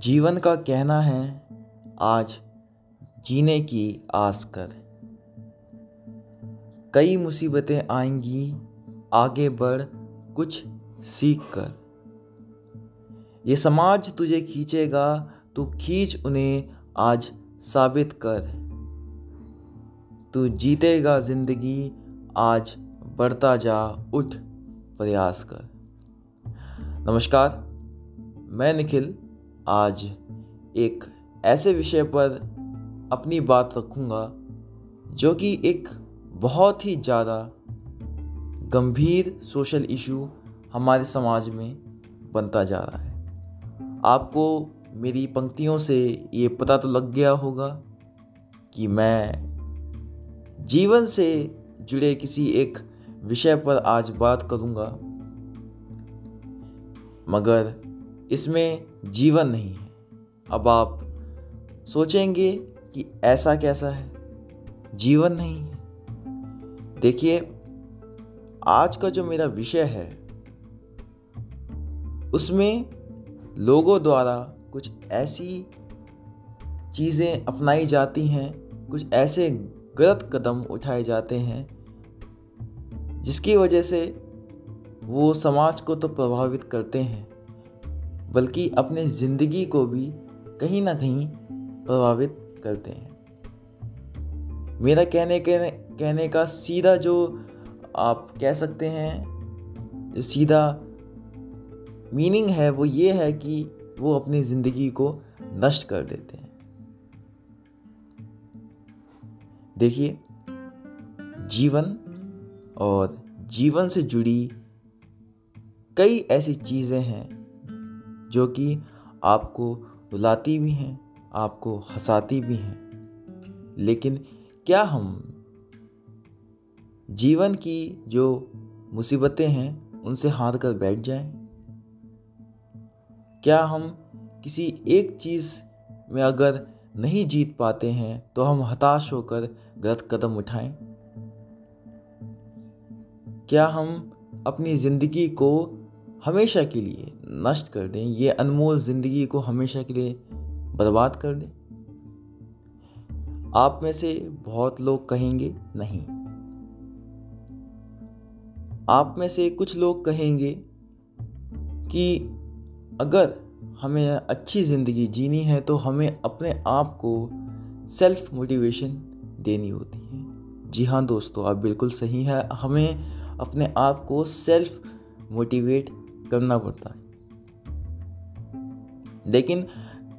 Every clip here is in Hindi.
जीवन का कहना है, आज जीने की आस कर। कई मुसीबतें आएँगी, आगे बढ़ कुछ सीख कर। ये समाज तुझे खींचेगा, तू खींच उन्हें आज साबित कर। तू जीतेगा ज़िंदगी, आज बढ़ता जा, उठ प्रयास कर। नमस्कार, मैं निखिल आज एक ऐसे विषय पर अपनी बात रखूँगा जो कि एक बहुत ही ज़्यादा गंभीर सोशल इशू हमारे समाज में बनता जा रहा है। आपको मेरी पंक्तियों से ये पता तो लग गया होगा कि मैं जीवन से जुड़े किसी एक विषय पर आज बात करूँगा, मगर इसमें जीवन नहीं है। अब आप सोचेंगे कि ऐसा कैसा है? जीवन नहीं है। देखिए, आज का जो मेरा विषय है, उसमें लोगों द्वारा कुछ ऐसी चीज़ें अपनाई जाती हैं, कुछ ऐसे गलत कदम उठाए जाते हैं, जिसकी वजह से वो समाज को तो प्रभावित करते हैं। बल्कि अपने ज़िंदगी को भी कहीं ना कहीं प्रभावित करते हैं। मेरा कहने के कहने का सीधा जो आप कह सकते हैं, जो सीधा मीनिंग है, वो ये है कि वो अपनी ज़िंदगी को नष्ट कर देते हैं। देखिए, जीवन और जीवन से जुड़ी कई ऐसी चीज़ें हैं जो कि आपको रुलाती भी हैं, आपको हंसाती भी हैं लेकिन क्या हम जीवन की जो मुसीबतें हैं, उनसे हार कर बैठ जाएँ? क्या हम किसी एक चीज़ में अगर नहीं जीत पाते हैं तो हम हताश होकर गलत कदम उठाएँ? क्या हम अपनी ज़िंदगी को हमेशा के लिए नष्ट कर दें, ये अनमोल ज़िंदगी को हमेशा के लिए बर्बाद कर दें। आप में से बहुत लोग कहेंगे नहीं। आप में से कुछ लोग कहेंगे कि अगर हमें अच्छी ज़िंदगी जीनी है तो हमें अपने आप को सेल्फ मोटिवेशन देनी होती है। जी हाँ दोस्तों, आप बिल्कुल सही हैं। हमें अपने आप को सेल्फ मोटिवेट करना पड़ता है। लेकिन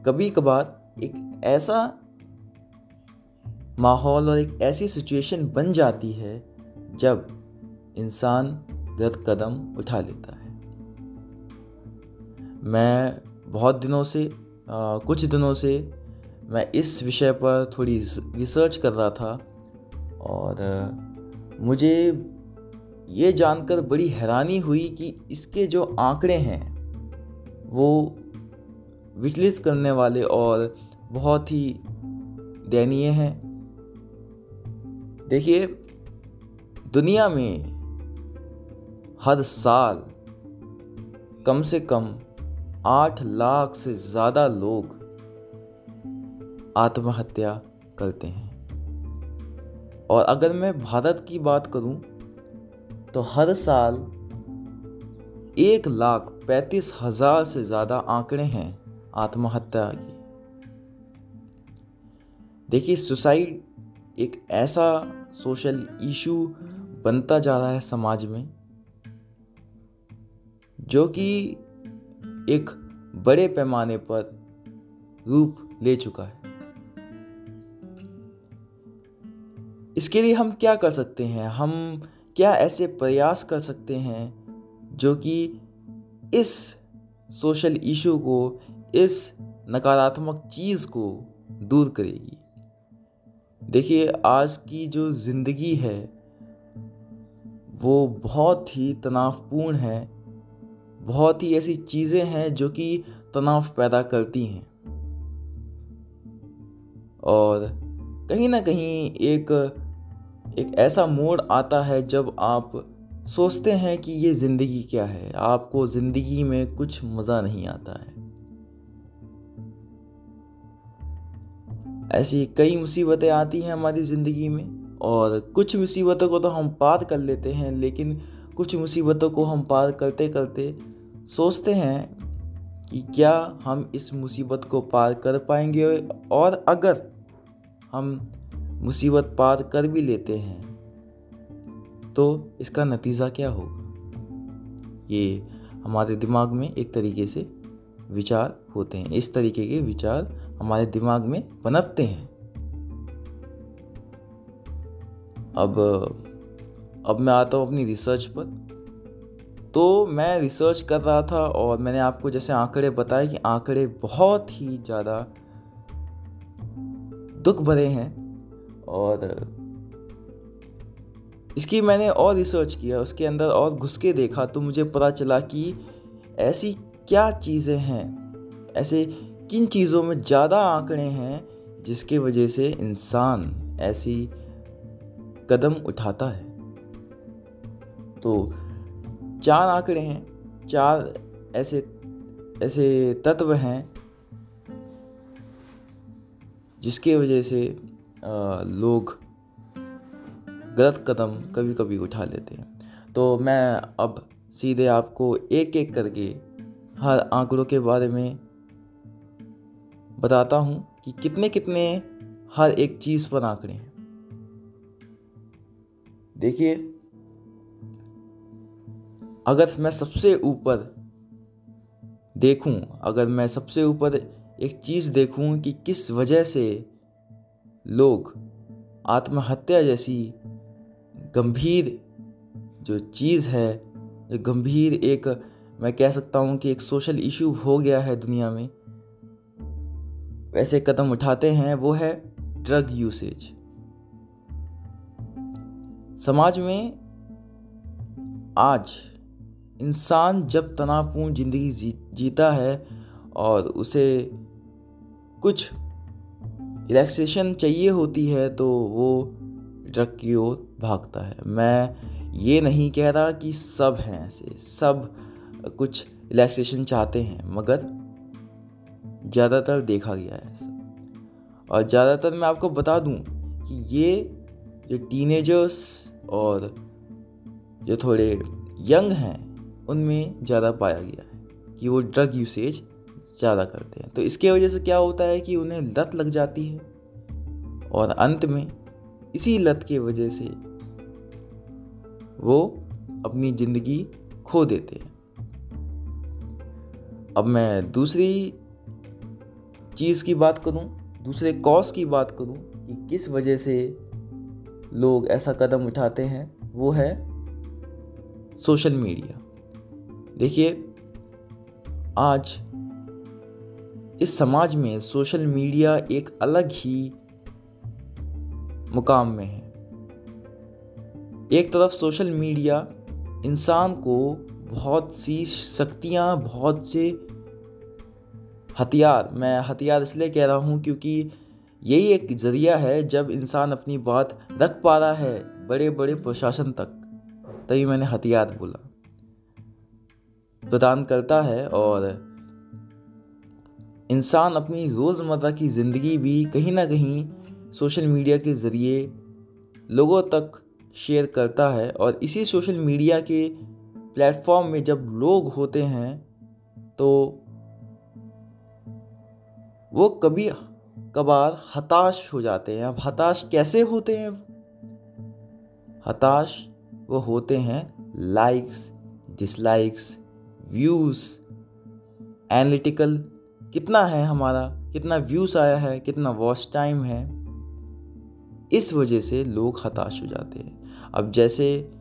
कभी कभार एक ऐसा माहौल और एक ऐसी सिचुएशन बन जाती है जब इंसान गलत कदम उठा लेता है। मैं बहुत दिनों से आ, कुछ दिनों से मैं इस विषय पर थोड़ी रिसर्च कर रहा था और मुझे ये जानकर बड़ी हैरानी हुई कि इसके जो आंकड़े हैं, वो विचलित करने वाले और बहुत ही दयनीय हैं। देखिए, दुनिया में हर साल कम से कम आठ लाख से ज़्यादा लोग आत्महत्या करते हैं। और अगर मैं भारत की बात करूँ तो हर साल एक लाख पैंतीस हज़ार से ज़्यादा आंकड़े हैं आत्महत्या की। देखिए, सुसाइड एक ऐसा सोशल इशू बनता जा रहा है समाज में, जो कि एक बड़े पैमाने पर रूप ले चुका है। इसके लिए हम क्या कर सकते हैं? हम क्या ऐसे प्रयास कर सकते हैं जो कि इस सोशल इशू को, इस नकारात्मक चीज़ को दूर करेगी? देखिए, आज की जो ज़िंदगी है, वो बहुत ही तनावपूर्ण है। बहुत ही ऐसी चीज़ें हैं जो कि तनाव पैदा करती हैं। और कहीं ना कहीं एक एक ऐसा मोड़ आता है जब आप सोचते हैं कि ये ज़िंदगी क्या है। आपको ज़िंदगी में कुछ मज़ा नहीं आता है। ऐसी कई मुसीबतें आती हैं हमारी ज़िंदगी में और कुछ मुसीबतों को तो हम पार कर लेते हैं, लेकिन कुछ मुसीबतों को हम पार करते करते सोचते हैं कि क्या हम इस मुसीबत को पार कर पाएँगे और अगर हम मुसीबत पार कर भी लेते हैं तो इसका नतीजा क्या होगा? ये हमारे दिमाग में एक तरीके से विचार होते हैं। इस तरीके के विचार हमारे दिमाग में पनपते हैं। अब अब मैं आता हूँ अपनी रिसर्च पर। तो मैं रिसर्च कर रहा था और मैंने आपको जैसे आंकड़े बताए कि आंकड़े बहुत ही ज़्यादा दुख भरे हैं। और इसकी मैंने और रिसर्च किया, उसके अंदर और घुस के देखा तो मुझे पता चला कि ऐसी क्या चीज़ें हैं, ऐसे किन चीज़ों में ज़्यादा आंकड़े हैं जिसके वजह से इंसान ऐसी कदम उठाता है। तो चार आंकड़े हैं, चार ऐसे ऐसे तत्व हैं जिसके वजह से लोग गलत कदम कभी कभी उठा लेते हैं। तो मैं अब सीधे आपको एक एक करके हर आंकड़ों के बारे में बताता हूँ कि कितने कितने हर एक चीज़ पर आंकड़े हैं। देखिए, अगर मैं सबसे ऊपर देखूँ, अगर मैं सबसे ऊपर एक चीज़ देखूँ कि किस वजह से लोग आत्महत्या जैसी गंभीर जो चीज़ है जो गंभीर एक मैं कह सकता हूँ कि एक सोशल इशू हो गया है दुनिया में वैसे कदम उठाते हैं वो है ड्रग यूसेज समाज में आज इंसान जब तनावपूर्ण ज़िंदगी जी, जीता है और उसे कुछ रिलैक्सेशन चाहिए होती है तो वो ड्रग की ओर भागता है। मैं ये नहीं कह रहा कि सब हैं ऐसे, सब कुछ रिलैक्सेशन चाहते हैं, मगर ज़्यादातर देखा गया है ऐसा। और ज़्यादातर मैं आपको बता दूँ कि ये जो टीनेजर्स और जो थोड़े यंग हैं, उनमें ज़्यादा पाया गया है कि वो ड्रग यूसेज ज़्यादा करते हैं। तो इसके वजह से क्या होता है कि उन्हें लत लग जाती है और अंत में इसी लत के वजह से वो अपनी ज़िंदगी खो देते हैं। अब मैं दूसरी चीज़ की बात करूँ, दूसरे कॉज की बात करूँ कि किस वजह से लोग ऐसा कदम उठाते हैं, वो है सोशल मीडिया देखिए, आज इस समाज में सोशल मीडिया एक अलग ही मुकाम में है। एक तरफ़ सोशल मीडिया इंसान को बहुत सी शक्तियाँ, बहुत से हथियार, मैं हथियार इसलिए कह रहा हूँ क्योंकि यही एक ज़रिया है जब इंसान अपनी बात रख पा रहा है बड़े बड़े प्रशासन तक, तभी मैंने हथियार बोला। प्रदान करता है और इंसान अपनी रोज़मर्रा की ज़िंदगी भी कहीं ना कहीं सोशल मीडिया के ज़रिए लोगों तक शेयर करता है और इसी सोशल मीडिया के प्लेटफॉर्म में जब लोग होते हैं तो वो कभी कभार हताश हो जाते हैं। अब हताश कैसे होते हैं? हताश वो होते हैं लाइक्स डिसलाइक्स व्यूज़ एनालिटिकल कितना है हमारा, कितना व्यूज़ आया है, कितना वॉच टाइम है। इस वजह से लोग हताश हो जाते हैं। अब जैसे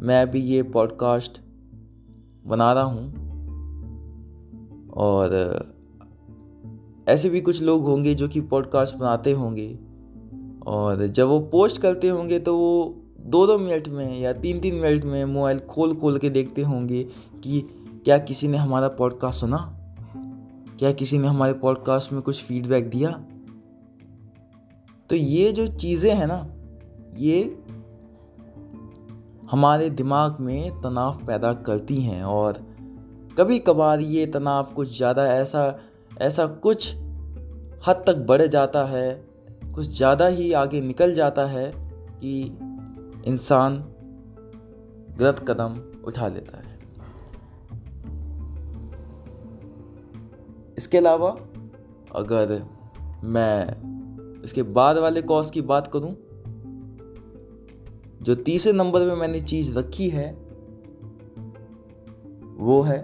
मैं अभी ये पॉडकास्ट बना रहा हूँ, और ऐसे भी कुछ लोग होंगे जो कि पॉडकास्ट बनाते होंगे, और जब वो पोस्ट करते होंगे तो वो दो दो मिनट में या तीन तीन मिनट में मोबाइल खोल खोल के देखते होंगे कि क्या किसी ने हमारा पॉडकास्ट सुना। क्या किसी ने हमारे पॉडकास्ट में कुछ फीडबैक दिया? तो ये जो चीज़ें हैं ना, ये हमारे दिमाग में तनाव पैदा करती हैं और कभी कभार ये तनाव कुछ ज़्यादा ऐसा ऐसा कुछ हद तक बढ़ जाता है, कुछ ज़्यादा ही आगे निकल जाता है कि इंसान गलत कदम उठा लेता है। इसके अलावा अगर मैं इसके बाद वाले कॉज की बात करूँ, जो तीसरे नंबर पे मैंने चीज़ रखी है, वो है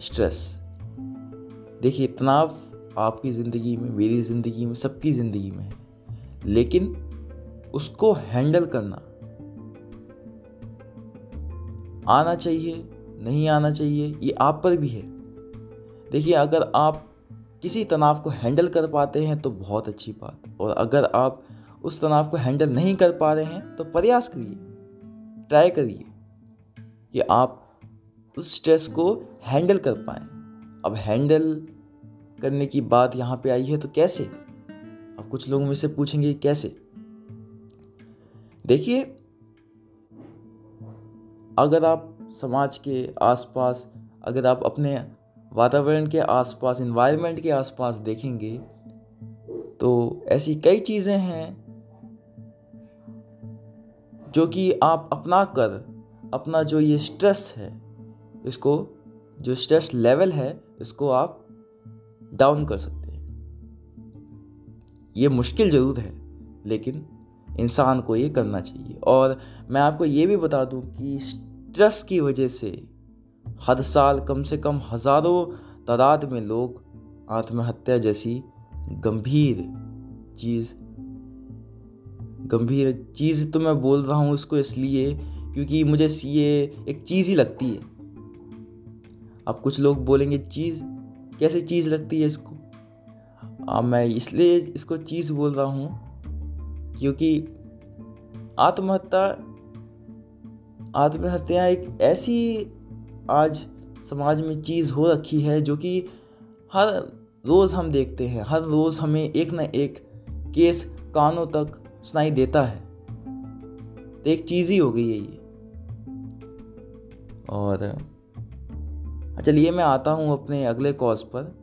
स्ट्रेस देखिए, तनाव आपकी ज़िंदगी में, मेरी ज़िंदगी में, सबकी ज़िंदगी में है। लेकिन उसको हैंडल करना, आना चाहिए, नहीं आना चाहिए, ये आप पर भी है। देखिए, अगर आप किसी तनाव को हैंडल कर पाते हैं तो बहुत अच्छी बात। और अगर आप उस तनाव को हैंडल नहीं कर पा रहे हैं तो प्रयास करिए, ट्राई करिए कि आप उस स्ट्रेस को हैंडल कर पाएँ। अब हैंडल करने की बात यहाँ पे आई है तो कैसे? अब कुछ लोग मुझसे पूछेंगे कैसे? देखिए, अगर आप समाज के आसपास, अगर आप अपने वातावरण के आसपास इन्वायरमेंट के आसपास देखेंगे तो ऐसी कई चीज़ें हैं जो कि आप अपना कर अपना जो ये स्ट्रेस है, इसको, जो स्ट्रेस लेवल है, इसको आप डाउन कर सकते हैं। ये मुश्किल ज़रूर है, लेकिन इंसान को ये करना चाहिए। और मैं आपको ये भी बता दूँ कि स्ट्रेस की वजह से हर साल, कम से कम हज़ारों तादाद में लोग आत्महत्या जैसी गंभीर चीज़ गंभीर चीज़ तो मैं बोल रहा हूँ उसको इसलिए क्योंकि मुझे ये एक चीज़ ही लगती है। अब कुछ लोग बोलेंगे, चीज़, कैसे चीज़ लगती है इसको? अब मैं इसलिए इसको चीज़ बोल रहा हूँ क्योंकि आत्महत्या आत्महत्या एक ऐसी आज समाज में चीज़ हो रखी है जो कि हर रोज़ हम देखते हैं, हर रोज़ हमें एक ना एक केस कानों तक सुनाई देता है। तो एक चीज़ ही हो गई है ये। और चलिए मैं आता हूँ अपने अगले कॉज पर।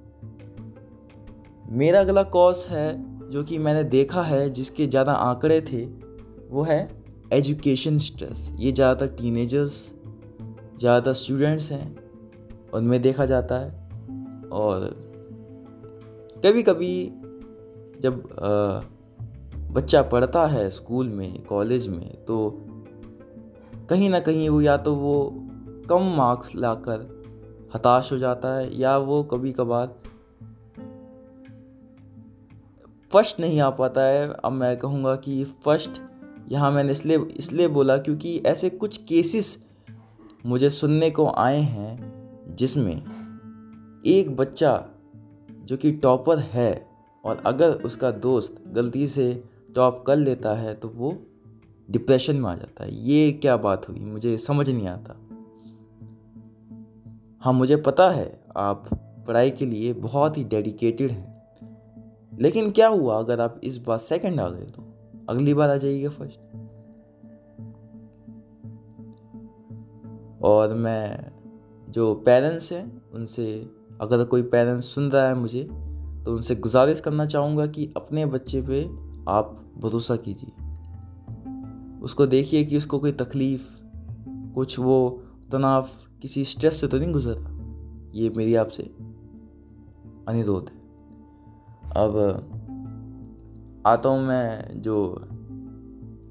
मेरा अगला कॉज है जो कि मैंने देखा है, जिसके ज़्यादा आंकड़े थे, वो है एजुकेशन स्ट्रेस ये ज़्यादातर टीनेजर्स ज़्यादातर स्टूडेंट्स हैं, उनमें देखा जाता है। और कभी कभी जब बच्चा पढ़ता है स्कूल में कॉलेज में तो कहीं ना कहीं वो या तो वो कम मार्क्स लाकर हताश हो जाता है या वो कभी कभार फ़र्स्ट नहीं आ पाता है। अब मैं कहूँगा कि फ़र्स्ट यहाँ मैंने इसलिए इसलिए बोला क्योंकि ऐसे कुछ केसेस मुझे सुनने को आए हैं, जिसमें एक बच्चा जो कि टॉपर है और अगर उसका दोस्त गलती से टॉप कर लेता है तो वो डिप्रेशन में आ जाता है। ये क्या बात हुई? मुझे समझ नहीं आता। हाँ मुझे पता है आप पढ़ाई के लिए बहुत ही डेडिकेटेड हैं। लेकिन क्या हुआ अगर आप इस बार सेकंड आ गए तो? अगली बार आ जाइएगा फ़र्स्ट और मैं जो पेरेंट्स हैं, उनसे अगर कोई पेरेंट्स सुन रहा है मुझे तो उनसे गुजारिश करना चाहूँगा कि अपने बच्चे पे आप भरोसा कीजिए। उसको देखिए कि उसको कोई तकलीफ़, कुछ वो तनाव, किसी स्ट्रेस से तो नहीं गुजरा। ये मेरी आपसे अनुरोध है। अब आता हूँ मैं जो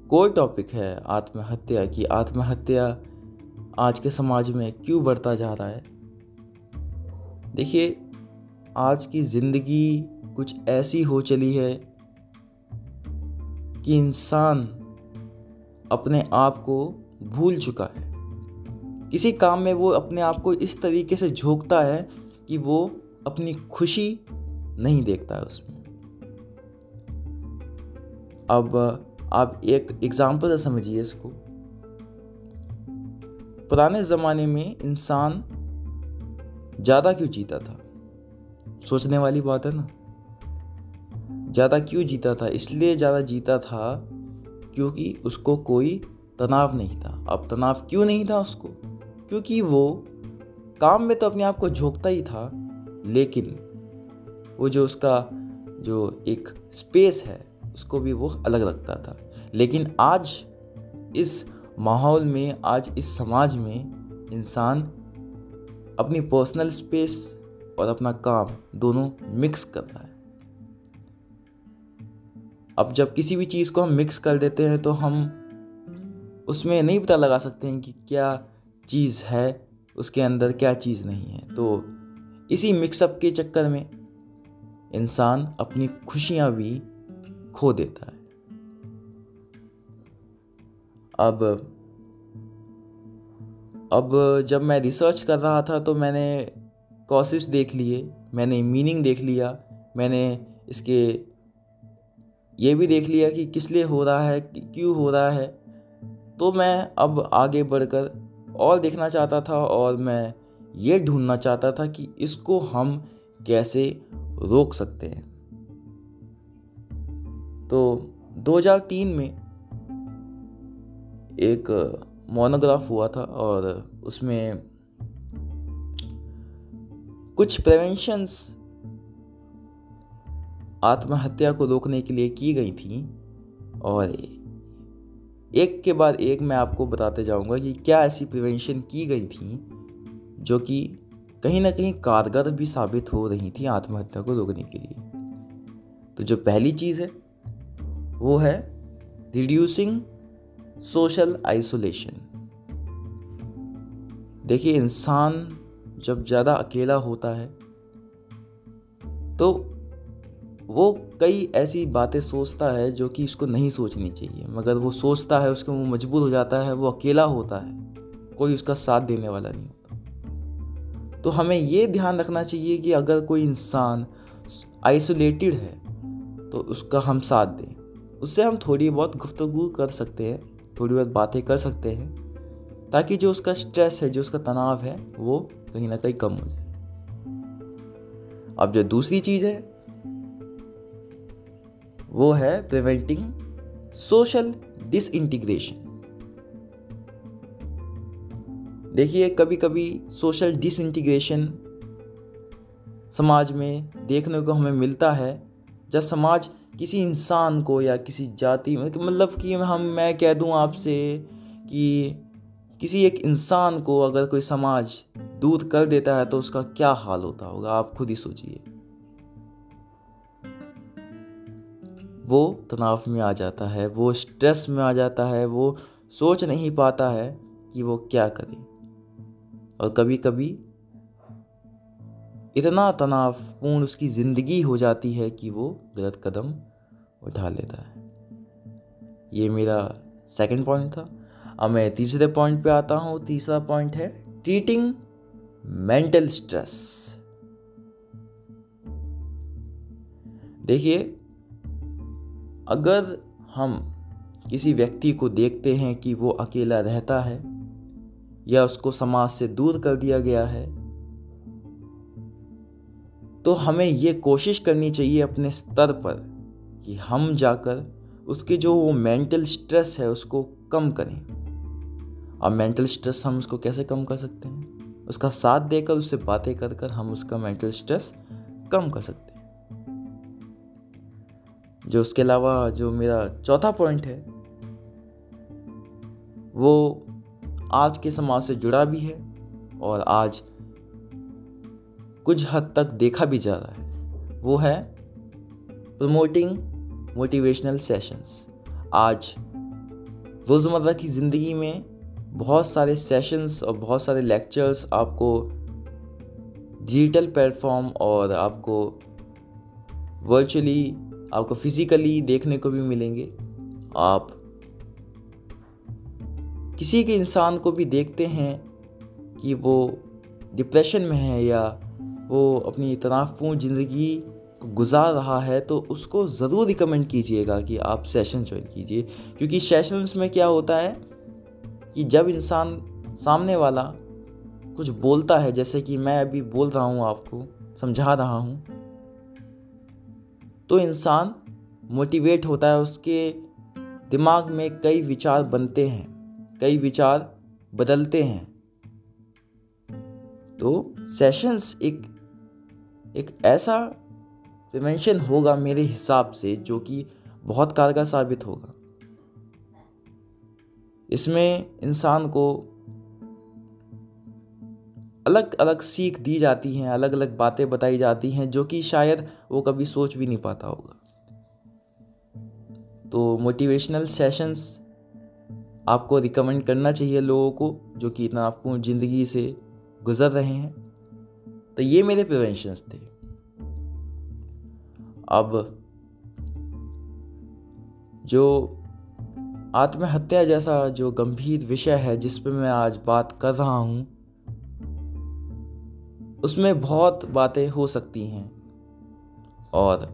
कोई टॉपिक है आत्महत्या की। आत्महत्या आज के समाज में क्यों बढ़ता जा रहा है? देखिए, आज की ज़िंदगी कुछ ऐसी हो चली है कि इंसान अपने आप को भूल चुका है। किसी काम में वो अपने आप को इस तरीके से झोंकता है कि वो अपनी खुशी नहीं देखता है उसमें। अब आप एक एग्ज़ाम्पल समझिए इसको। पुराने ज़माने में इंसान ज़्यादा क्यों जीता था? सोचने वाली बात है ना। ज़्यादा क्यों जीता था? इसलिए ज़्यादा जीता था क्योंकि उसको कोई तनाव नहीं था। अब तनाव क्यों नहीं था उसको? क्योंकि वो काम में तो अपने आप को झोंकता ही था, लेकिन वो जो उसका जो एक स्पेस है, उसको भी वो अलग रखता था। लेकिन आज इस माहौल में आज इस समाज में इंसान अपनी पर्सनल स्पेस और अपना काम दोनों मिक्स कर रहा है। अब जब किसी भी चीज़ को हम मिक्स कर देते हैं तो हम उसमें नहीं पता लगा सकते हैं कि क्या चीज़ है, उसके अंदर क्या चीज़ नहीं है। तो इसी मिक्सअप के चक्कर में इंसान अपनी खुशियाँ भी खो देता है। अब अब जब मैं रिसर्च कर रहा था तो मैंने कॉसेस देख लिए, मैंने मीनिंग देख लिया, मैंने इसके ये भी देख लिया कि किस लिए हो रहा है क्यों हो रहा है। तो मैं अब आगे बढ़कर और देखना चाहता था और मैं ये ढूंढना चाहता था कि इसको हम कैसे रोक सकते हैं। तो 2003 में एक मोनोग्राफ हुआ था और उसमें कुछ प्रिवेंशंस आत्महत्या को रोकने के लिए की गई थी और एक के बाद एक मैं आपको बताते जाऊँगा कि क्या ऐसी प्रिवेंशन की गई थी जो कि कहीं ना कहीं कारगर भी साबित हो रही थी आत्महत्या को रोकने के लिए। तो जो पहली चीज़ है, वो है रिड्यूसिंग सोशल आइसोलेशन। देखिए, इंसान जब ज़्यादा अकेला होता है तो वो कई ऐसी बातें सोचता है जो कि इसको नहीं सोचनी चाहिए। मगर वो सोचता है, उसके वो मजबूर हो जाता है, वो अकेला होता है, कोई उसका साथ देने वाला नहीं होता। तो हमें ये ध्यान रखना चाहिए कि अगर कोई इंसान आइसोलेटेड है तो उसका हम साथ दें। उससे हम थोड़ी बहुत गुफ्तगु कर सकते हैं। थोड़ी बहुत बातें कर सकते हैं, ताकि जो उसका स्ट्रेस है, जो उसका तनाव है, वो कहीं ना कहीं कम हो जाए। अब जो दूसरी चीज़ है, वो है प्रिवेंटिंग सोशल डिसइंटीग्रेशन देखिए कभी कभी सोशल डिसइंटीग्रेशन समाज में देखने को हमें मिलता है, जब समाज किसी इंसान को या किसी जाति मतलब कि हम, मैं कह दूँ आपसे कि किसी एक इंसान को अगर कोई समाज दूर कर देता है तो उसका क्या हाल होता होगा? आप खुद ही सोचिए। वो तनाव में आ जाता है, वो स्ट्रेस में आ जाता है, वो सोच नहीं पाता है कि वो क्या करे। और कभी कभी इतना तनावपूर्ण उसकी ज़िंदगी हो जाती है कि वो गलत कदम उठा लेता है। ये मेरा सेकंड पॉइंट था। अब मैं तीसरे पॉइंट पे आता हूँ। तीसरा पॉइंट है ट्रीटिंग मेंटल स्ट्रेस देखिए, अगर हम किसी व्यक्ति को देखते हैं कि वो अकेला रहता है या उसको समाज से दूर कर दिया गया है तो हमें ये कोशिश करनी चाहिए अपने स्तर पर कि हम जाकर उसके जो वो मेंटल स्ट्रेस है उसको कम करें। अब मेंटल स्ट्रेस हम उसको कैसे कम कर सकते हैं? उसका साथ देकर, उससे बातें कर कर हम उसका मेंटल स्ट्रेस कम कर सकते हैं। जो उसके अलावा जो मेरा चौथा पॉइंट है, वो आज के समाज से जुड़ा भी है और आज कुछ हद तक देखा भी जा रहा है। वो है प्रमोटिंग मोटिवेशनल सेशंस आज रोज़मर्रा की ज़िंदगी में बहुत सारे सेशंस और बहुत सारे लेक्चर्स आपको डिजिटल प्लेटफॉर्म और आपको वर्चुअली आपको फिज़िकली देखने को भी मिलेंगे। आप किसी के इंसान को भी देखते हैं कि वो डिप्रेशन में है या वो अपनी तनावपूर्ण ज़िंदगी गुजार रहा है तो उसको ज़रूर रिकमेंड कीजिएगा कि आप सेशन ज्वाइन कीजिए। क्योंकि सेशंस में क्या होता है कि जब इंसान सामने वाला कुछ बोलता है, जैसे कि मैं अभी बोल रहा हूँ आपको, समझा रहा हूँ तो इंसान मोटिवेट होता है, उसके दिमाग में कई विचार बनते हैं, कई विचार बदलते हैं। तो सेशंस एक एक ऐसा प्रिवेंशन होगा मेरे हिसाब से जो कि बहुत कारगर साबित होगा। इसमें इंसान को अलग अलग सीख दी जाती हैं अलग अलग बातें बताई जाती हैं, जो कि शायद वो कभी सोच भी नहीं पाता होगा। तो मोटिवेशनल सेशंस आपको रिकमेंड करना चाहिए लोगों को, जो कि इतना आपको ज़िंदगी से गुज़र रहे हैं। तो ये मेरे प्रिवेंशंस थे। अब जो आत्महत्या जैसा जो गंभीर विषय है, जिस पर मैं आज बात कर रहा हूँ, उसमें बहुत बातें हो सकती हैं। और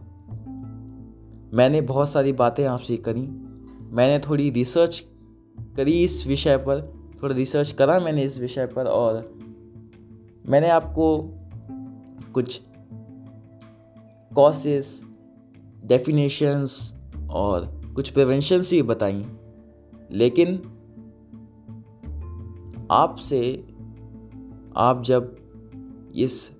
मैंने बहुत सारी बातें आपसे करी। मैंने थोड़ी रिसर्च करी इस विषय पर, थोड़ा रिसर्च करा मैंने इस विषय पर और मैंने आपको कुछ कॉसेस डेफिनेशंस और कुछ प्रिवेंशंस भी बताई। लेकिन आपसे, आप जब इस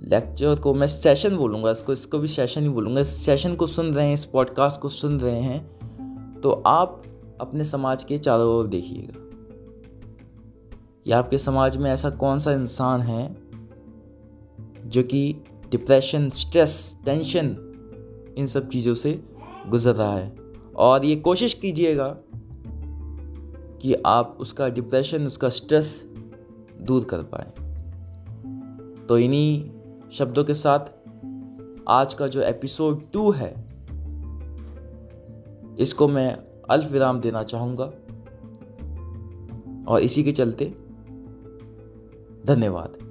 लेक्चर को, मैं सेशन बोलूँगा, इसको इसको भी सेशन ही बोलूँगा। इस सेशन को सुन रहे हैं, इस पॉडकास्ट को सुन रहे हैं तो आप अपने समाज के चारों ओर देखिएगा। कि आपके समाज में ऐसा कौन सा इंसान है जो कि डिप्रेशन स्ट्रेस टेंशन इन सब चीज़ों से गुजर रहा है। और ये कोशिश कीजिएगा कि आप उसका डिप्रेशन उसका स्ट्रेस दूर कर पाए। तो इन्हीं शब्दों के साथ आज का जो एपिसोड टू है, इसको मैं अल्फ विराम देना चाहूँगा। और इसी के चलते धन्यवाद।